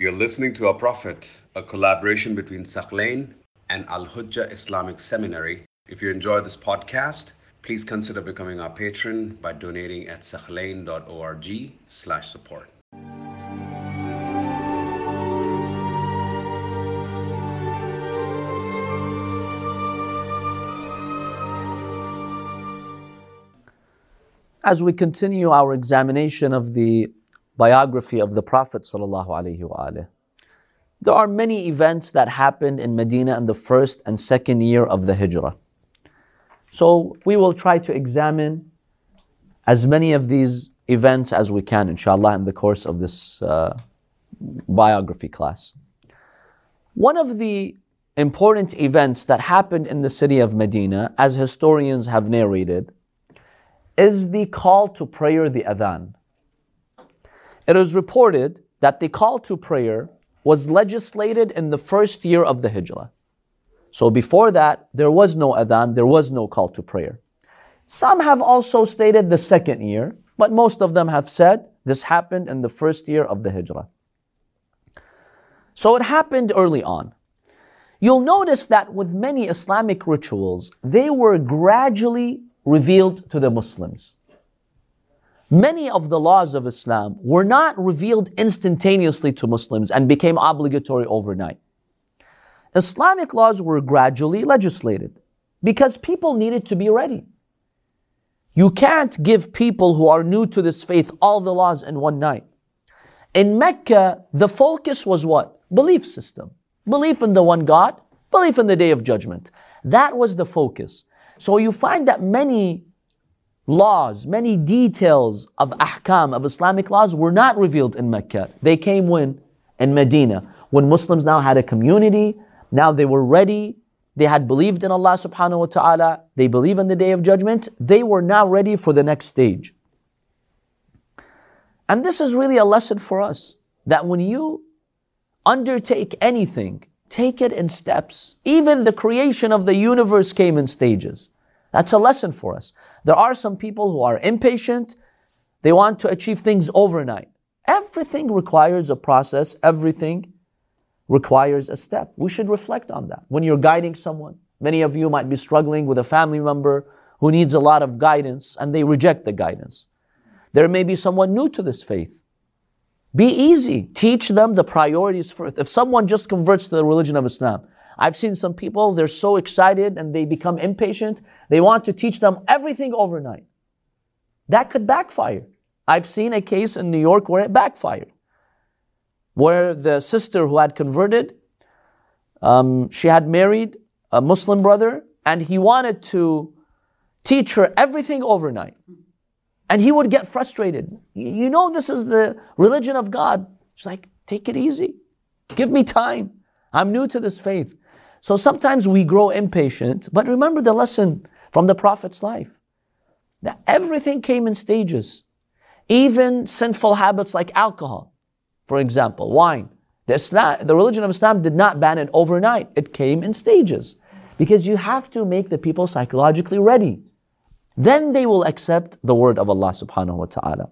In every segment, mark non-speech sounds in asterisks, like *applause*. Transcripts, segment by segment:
You're listening to Our Prophet, a collaboration between Thaqlain and Al Hujjah Islamic Seminary. If you enjoy this podcast, please consider becoming our patron by donating at thaqlain.org slash support. As we continue our examination of the biography of the Prophet there are many events that happened in Medina in the first and second year of the Hijrah. So we will try to examine as many of these events as we can, inshallah, in the course of this uh, biography class. One of the important events that happened in the city of Medina, as historians have narrated, is the call to prayer, the adhan. It is reported that the call to prayer was legislated in the first year of the Hijrah. So before that, there was no adhan, there was no call to prayer. Some have also stated the second year, but most of them have said this happened in the first year of the Hijrah. So it happened early on. You'll notice that with many Islamic rituals, they were gradually revealed to the Muslims. Many of the laws of Islam were not revealed instantaneously to Muslims and became obligatory overnight. Islamic laws were gradually legislated because people needed to be ready. You can't give people who are new to this faith all the laws in one night. In Mecca, the focus was what? Belief system. Belief in the one God, belief in the day of judgment. That was the focus. So you find that many laws, many details of ahkam, of Islamic laws, were not revealed in Mecca. They came when? In Medina. When Muslims now had a community, now they were ready. They had believed in Allah subhanahu wa ta'ala. They believe in the day of judgment. They were now ready for the next stage. And this is really a lesson for us that when you undertake anything, take it in steps. Even the creation of the universe came in stages. That's a lesson for us. There are some people who are impatient. They want to achieve things overnight. Everything requires a process. Everything requires a step. We should reflect on that. When you're guiding someone, many of you might be struggling with a family member who needs a lot of guidance and they reject the guidance. There may be someone new to this faith. Be easy. Teach them the priorities first. If someone just converts to the religion of Islam, I've seen some people, they're so excited and they become impatient. They want to teach them everything overnight. That could backfire. I've seen a case in New York where it backfired where the sister who had converted, um, she had married a Muslim brother, and he wanted to teach her everything overnight. And he would get frustrated. You know, this is the religion of God. She's like, take it easy. Give me time. I'm new to this faith. So sometimes we grow impatient, but remember the lesson from the Prophet's life that everything came in stages, even sinful habits like alcohol. For example, wine. The, Islam, the religion of Islam did not ban it overnight. It came in stages. Because you have to make the people psychologically ready. Then they will accept the word of Allah subhanahu wa ta'ala.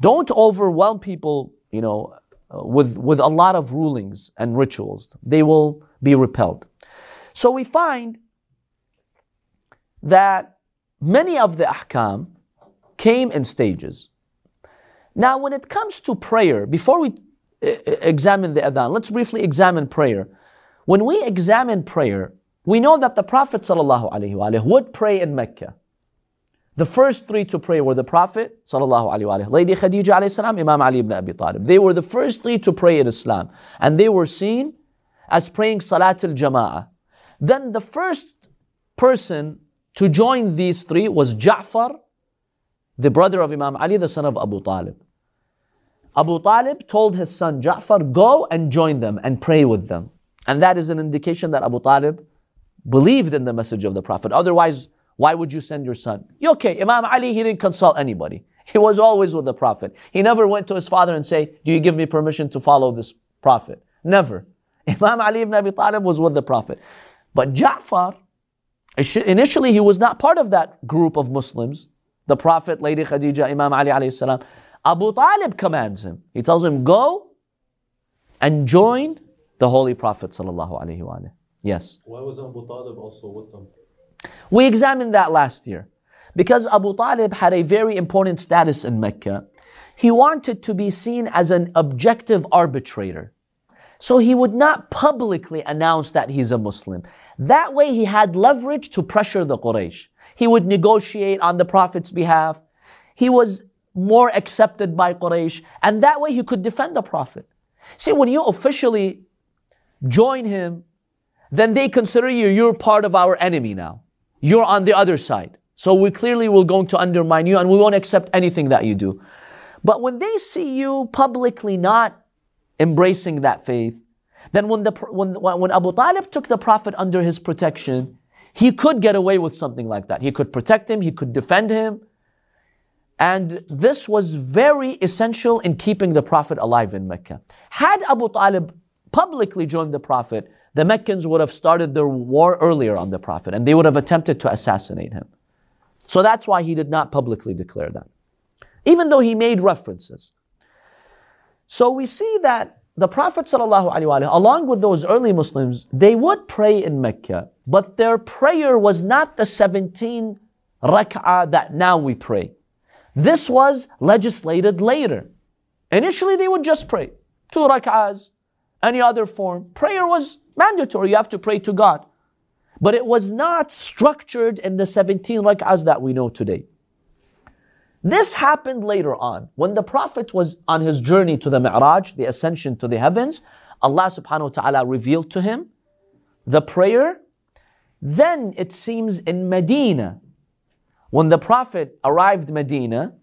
Don't overwhelm people, you know, uh, with, with a lot of rulings and rituals. They will be repelled. So we find that many of the ahkam came in stages. Now, when it comes to prayer, before we uh, uh, examine the adhan, let's briefly examine prayer. When we examine prayer, we know that the Prophet ﷺ would pray in Mecca. The first three to pray were the Prophet ﷺ, Lady Khadija Imam Ali ibn Abi Talib. They were the first three to pray in Islam, and they were seen as praying Salat al Jama'ah. Then the first person to join these three was Ja'far, the brother of Imam Ali, the son of Abu Talib. Abu Talib told his son Ja'far, go and join them and pray with them. And that is an indication that Abu Talib believed in the message of the Prophet. Otherwise, why would you send your son? Okay, Imam Ali, he didn't consult anybody. He was always with the Prophet. He never went to his father and say, do you give me permission to follow this Prophet? Never. *laughs* Imam Ali ibn Abi Talib was with the Prophet. But Ja'far, initially he was not part of that group of Muslims. The Prophet, Lady Khadija, Imam Ali alayhi salam. Abu Talib commands him. He tells him, Go and join the Holy Prophet sallallahu alaihi wasallam. Yes. Why was Abu Talib also with them? We examined that last year. Because Abu Talib had a very important status in Mecca, he wanted to be seen as an objective arbitrator. So he would not publicly announce that he's a Muslim. That way he had leverage to pressure the Quraysh. He would negotiate on the Prophet's behalf. He was more accepted by Quraysh, and that way he could defend the Prophet. See, when you officially join him, then they consider you, you're part of our enemy now. You're on the other side. So we clearly will going to undermine you and we won't accept anything that you do. But when they see you publicly not embracing that faith, then when, the, when, when Abu Talib took the Prophet under his protection, he could get away with something like that. He could protect him, he could defend him. And this was very essential in keeping the Prophet alive in Mecca. Had Abu Talib publicly joined the Prophet, the Meccans would have started their war earlier on the Prophet and they would have attempted to assassinate him. So that's why he did not publicly declare that, even though he made references. So we see that the Prophet ﷺ, along with those early Muslims, they would pray in Mecca, but their prayer was not the 17 rak'ah that now we pray. This was legislated later. Initially, they would just pray two rak'ahs, any other form. Prayer was mandatory. You have to pray to God. But it was not structured in the 17 rak'ahs that we know today. This happened later on. When the Prophet was on his journey to the Mi'raj, the ascension to the heavens, Allah subhanahu wa ta'ala revealed to him the prayer. Then it seems in Medina, when the Prophet arrived Medina,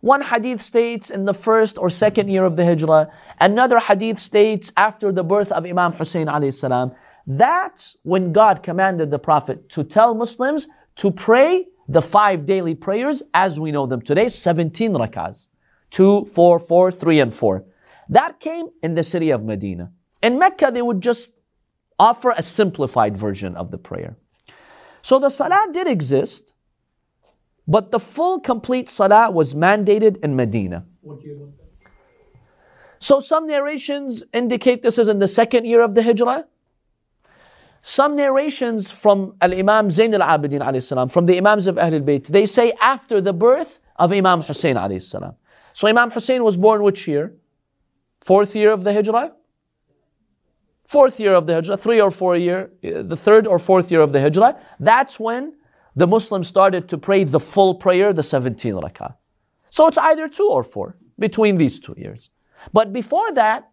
one hadith states in the first or second year of the Hijrah, another hadith states after the birth of Imam Hussein alayhi salam, that's when God commanded the Prophet to tell Muslims to pray the five daily prayers as we know them today 17 rak'ahs 2, 4, 4, 3, and 4. That came in the city of Medina. In Mecca, they would just offer a simplified version of the prayer. So the salah did exist, but the full complete salah was mandated in Medina. So some narrations indicate this is in the second year of the Hijrah. Some narrations from Al Imam Zain al Abidin from the Imams of Ahlul Bayt, they say after the birth of Imam Hussein. So Imam Hussein was born which year? Fourth year of the Hijrah? Fourth year of the Hijrah, three or four year, the third or fourth year of the Hijrah. That's when the Muslims started to pray the full prayer, the 17 rak'ah. So it's either two or four between these two years. But before that,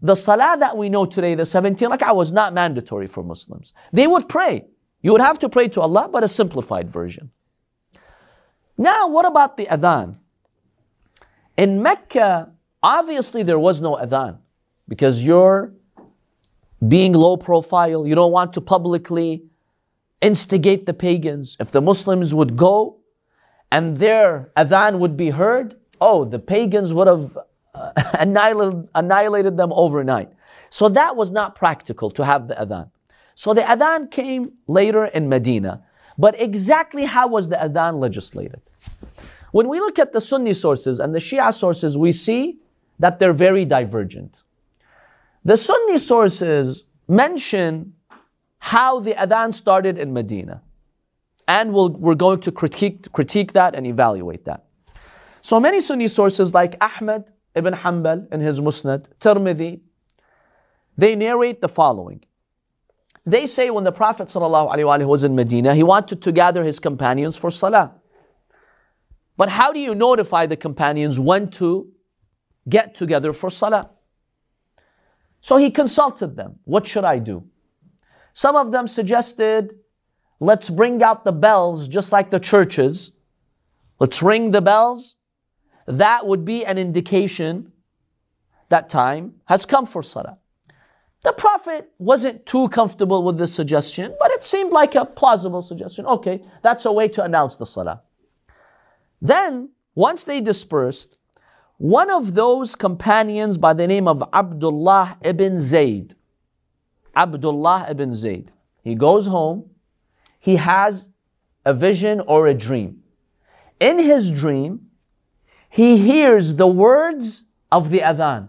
the salah that we know today, the 17 rak'ah, was not mandatory for Muslims. They would pray. You would have to pray to Allah, but a simplified version. Now, what about the adhan? In Mecca, obviously there was no adhan because you're being low profile. You don't want to publicly instigate the pagans. If the Muslims would go and their adhan would be heard, oh, the pagans would have *laughs* annihilated, annihilated them overnight. So that was not practical to have the adhan. So the adhan came later in Medina. But exactly how was the adhan legislated? When we look at the Sunni sources and the Shia sources, we see that they're very divergent. The Sunni sources mention how the adhan started in Medina. And we we are going to critique, critique that and evaluate that. So many Sunni sources like Ahmed Ibn Hanbal in his Musnad, Tirmidhi, they narrate the following. They say when the Prophet ﷺ was in Medina, he wanted to gather his companions for salah. But how do you notify the companions when to get together for salah? So he consulted them. What should I do? Some of them suggested, let's bring out the bells just like the churches. Let's ring the bells that would be an indication that time has come for salah. The Prophet wasn't too comfortable with this suggestion, but it seemed like a plausible suggestion. Okay, that's a way to announce the salah. Then, once they dispersed, one of those companions by the name of Abdullah ibn Zayd, Abdullah ibn Zayd, he goes home, he has a vision or a dream. In his dream, he hears the words of the adhan.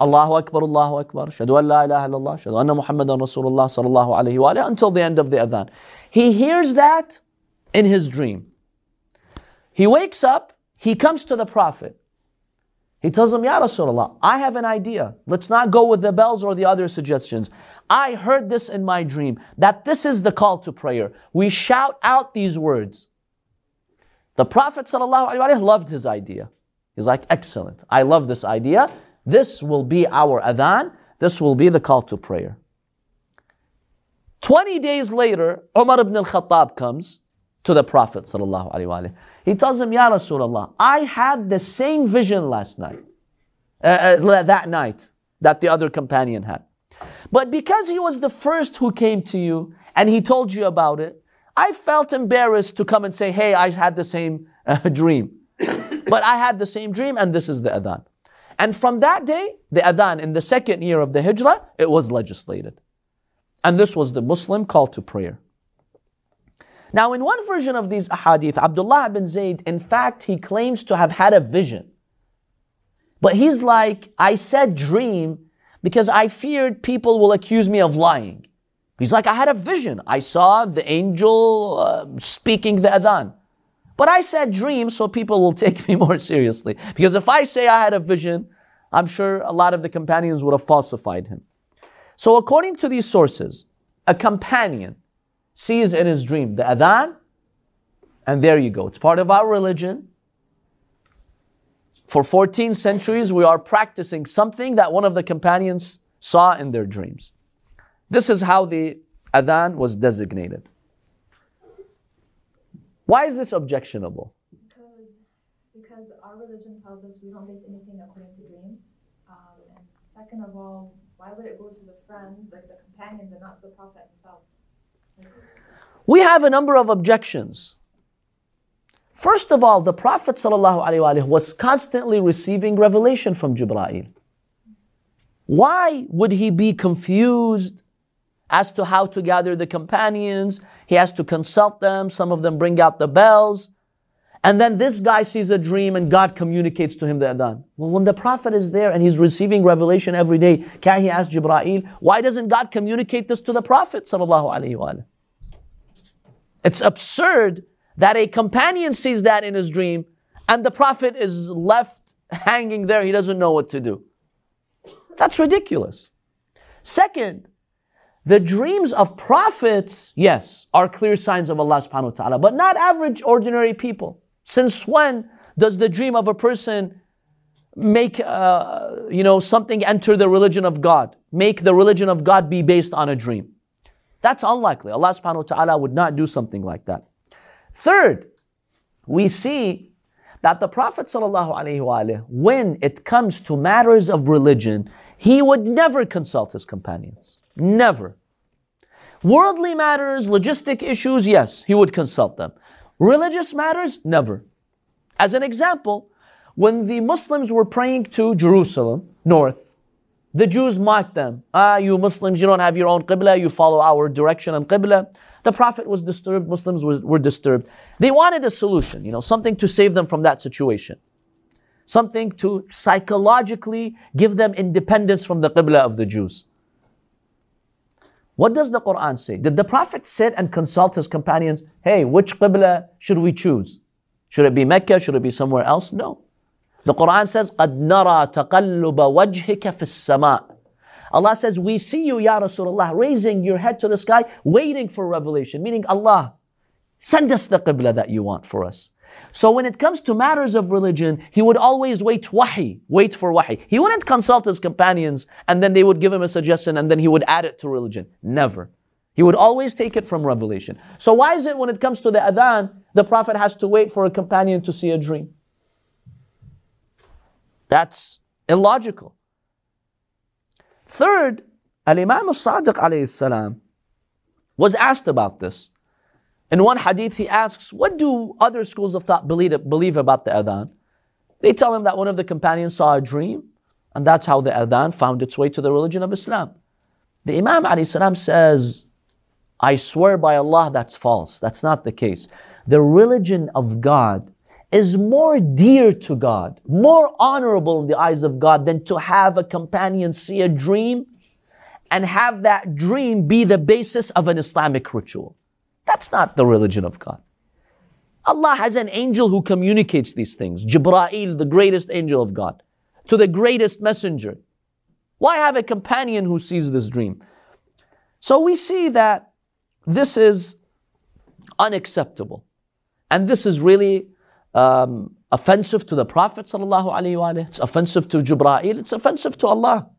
Allahu Akbar, Allahu Akbar, Shadu an la ilaha illallah, Shadu anna Muhammadan Rasulullah sallallahu alayhi wa until the end of the adhan. He hears that in his dream. He wakes up, he comes to the Prophet. He tells him, Ya Rasulullah, I have an idea. Let's not go with the bells or the other suggestions. I heard this in my dream, that this is the call to prayer. We shout out these words. The Prophet ﷺ loved his idea. He's like, excellent. I love this idea. This will be our adhan. This will be the call to prayer. 20 days later, Umar ibn al-Khattab comes to the Prophet ﷺ. He tells him, Ya Rasulullah, I had the same vision last night, uh, uh, that night that the other companion had. But because he was the first who came to you and he told you about it, I felt embarrassed to come and say, hey, I had the same uh, *laughs* dream. but I had the same dream and this is the adhan. And from that day, the adhan in the second year of the hijrah, it was legislated. And this was the Muslim call to prayer. Now, in one version of these ahadith, Abdullah ibn Zayd, in fact, he claims to have had a vision. But he's like, I said dream because I feared people will accuse me of lying. He's like, I had a vision. I saw the angel uh, speaking the adhan. But I said dream so people will *laughs* take me more seriously. Because if I say I had a vision, I'm sure a lot of the companions would have falsified him. So according to these sources, a companion sees in his dream the adhan, and there you go. It's part of our religion. For 14 centuries, we are practicing something that one of the companions saw in their dreams. This is how the adhan was designated. Why is this objectionable? Because, because our religion tells us we don't base anything according to dreams. Um, and second of all, why would it go to the friend, like the companions, and not to the Prophet himself? We have a number of objections. First of all, the Prophet ﷺ was constantly receiving revelation from Jibra'il. Why would he be confused as to how to gather the companions? He has to consult them. Some of them bring out the bells. And then this guy sees a dream and God communicates to him the adhan. Well, when the Prophet is there and he's receiving revelation every day, can he ask Jibra'il, why doesn't God communicate this to the Prophet? It's absurd that a companion sees that in his dream and the Prophet is left hanging there. He doesn't know what to do. That's ridiculous. Second, the dreams of prophets, yes, are clear signs of Allah subhanahu wa ta'ala, but not average ordinary people. Since when does the dream of a person make uh, you know something enter the religion of God? Make the religion of God be based on a dream? That's unlikely. Allah subhanahu wa ta'ala would not do something like that. Third, we see that the Prophet ﷺ, when it comes to matters of religion, he would never consult his companions. Never. Worldly matters, logistic issues, yes, he would consult them. Religious matters, never. As an example, when the Muslims were praying to Jerusalem, north, the Jews mocked them. Ah, you Muslims, you don't have your own qibla, you follow our direction and qibla. The Prophet was disturbed, Muslims were, were disturbed. They wanted a solution, you know, something to save them from that situation Something to psychologically give them independence from the qibla of the Jews. What does the Quran say? Did the Prophet sit and consult his companions? Hey, which qibla should we choose? Should it be Mecca? Should it be somewhere else? No. The Quran says, قَدْ نَرَى تَقَلُّبَ وَجْهِكَ فِي السَّمَاءِ Allah says, We see you, Ya Rasulullah, raising your head to the sky, waiting for revelation. Meaning, Allah, send us the qibla that you want for us. So when it comes to matters of religion, he would always wait wahi, wait for wahi. He wouldn't consult his companions and then they would give him a suggestion and then he would add it to religion. Never. He would always take it from revelation. So why is it when it comes to the adhan, the Prophet has to wait for a companion to see a dream? That's illogical. Third, Al Imam al Sadiq alayhi salam was asked about this. In one hadith, he asks, What do other schools of thought believe, about the adhan? They tell him that one of the companions saw a dream, and that's how the adhan found its way to the religion of Islam. The Imam salam says, I swear by Allah, that's false. That's not the case. The religion of God is more dear to God, more honorable in the eyes of God than to have a companion see a dream and have that dream be the basis of an Islamic ritual. That's not the religion of God. Allah has an angel who communicates these things. Jibra'il, the greatest angel of God, to the greatest messenger. Why have a companion who sees this dream? So we see that this is unacceptable. And this is really um, offensive to the Prophet It's offensive to Jibra'il. It's offensive to Allah.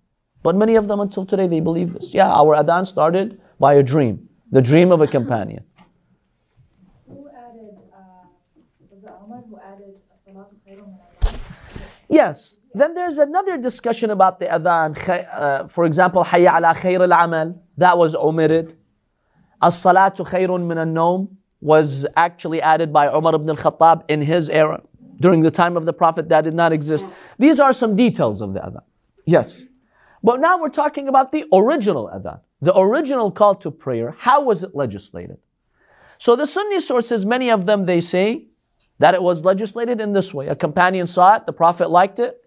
But many of them until today, they believe this. Yeah, our adhan started by a dream. The dream of a companion. Who added, uh, was it Umar who added Salatu Khairun min Yes. Then there's another discussion about the adhan. Uh, for example, Hayya ala khair al-amal. That was omitted. As-salatu khairun min al-nawm was actually added by Umar ibn al-Khattab in his era. During the time of the Prophet, that did not exist. These are some details of the adhan. Yes. But now we're talking about the original adhan. The original call to prayer. How was it legislated? So the Sunni sources, many of them, they say that it was legislated in this way. A companion saw it, the Prophet liked it,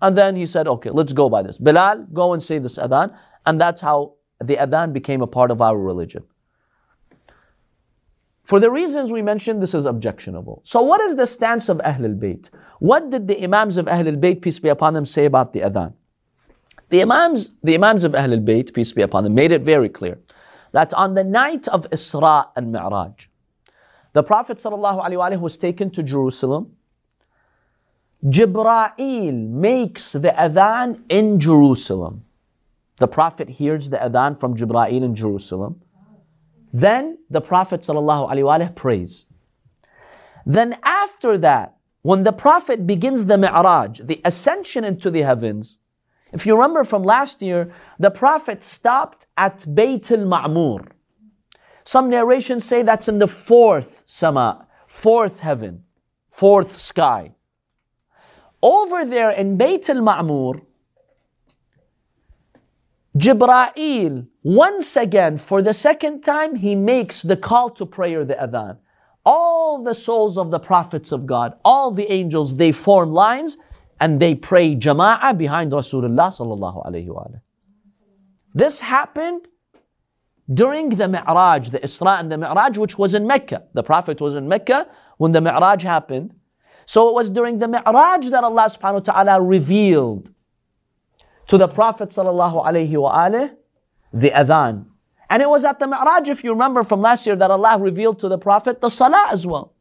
and then he said, okay, let's go by this. Bilal, go and say this adhan. And that's how the adhan became a part of our religion. For the reasons we mentioned, this is objectionable. So, what is the stance of Ahlul Bayt? What did the Imams of Ahlul Bayt, peace be upon them, say about the adhan? The Imams, the Imams of Ahlul Bayt, peace be upon them, made it very clear that on the night of Isra and Mi'raj, the Prophet ﷺ was taken to Jerusalem. Jibra'il makes the adhan in Jerusalem. The Prophet hears the adhan from Jibra'il in Jerusalem. Then the Prophet ﷺ prays. Then after that, when the Prophet begins the Mi'raj, the ascension into the heavens, if you remember from last year, the Prophet stopped at Bayt al-Ma'mur. Some narrations say that's in the fourth sama, fourth heaven, fourth sky. Over there in Bayt al-Ma'mur, Jibra'il, once again, for the second time, he makes the call to prayer, the adhan. All the souls of the prophets of God, all the angels, they form lines and they pray jama'ah behind Rasulullah This happened during the Mi'raj, the Isra and the Mi'raj, which was in Mecca. The Prophet was in Mecca when the Mi'raj happened. So it was during the Mi'raj that Allah subhanahu wa ta'ala revealed to the Prophet sallallahu alaihi wa the adhan. And it was at the Mi'raj, if you remember from last year, that Allah revealed to the Prophet the salah as well.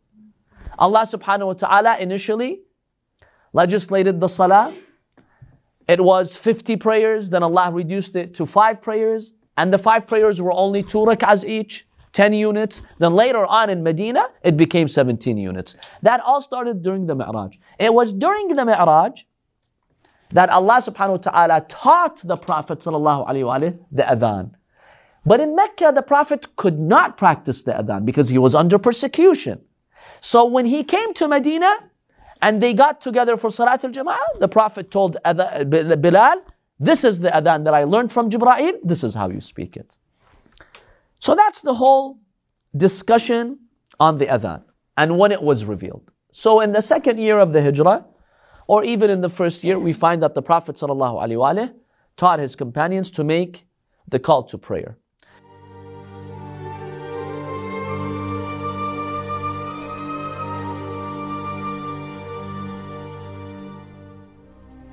Allah subhanahu wa ta'ala initially legislated the salah. It was 50 prayers, then Allah reduced it to five prayers, and the five prayers were only two rak'ahs each, 10 units. Then later on in Medina, it became 17 units. That all started during the Mi'raj. It was during the Mi'raj that Allah subhanahu wa ta'ala taught the Prophet sallallahu alaihi wasallam the adhan. But in Mecca, the Prophet could not practice the adhan because he was under persecution. So when he came to Medina and they got together for Salat al Jama'ah, the Prophet told Bilal, This is the adhan that I learned from Jibra'il, this is how you speak it. So that's the whole discussion on the adhan and when it was revealed. So in the second year of the Hijrah, or even in the first year, we find that the Prophet ﷺ taught his companions to make the call to prayer.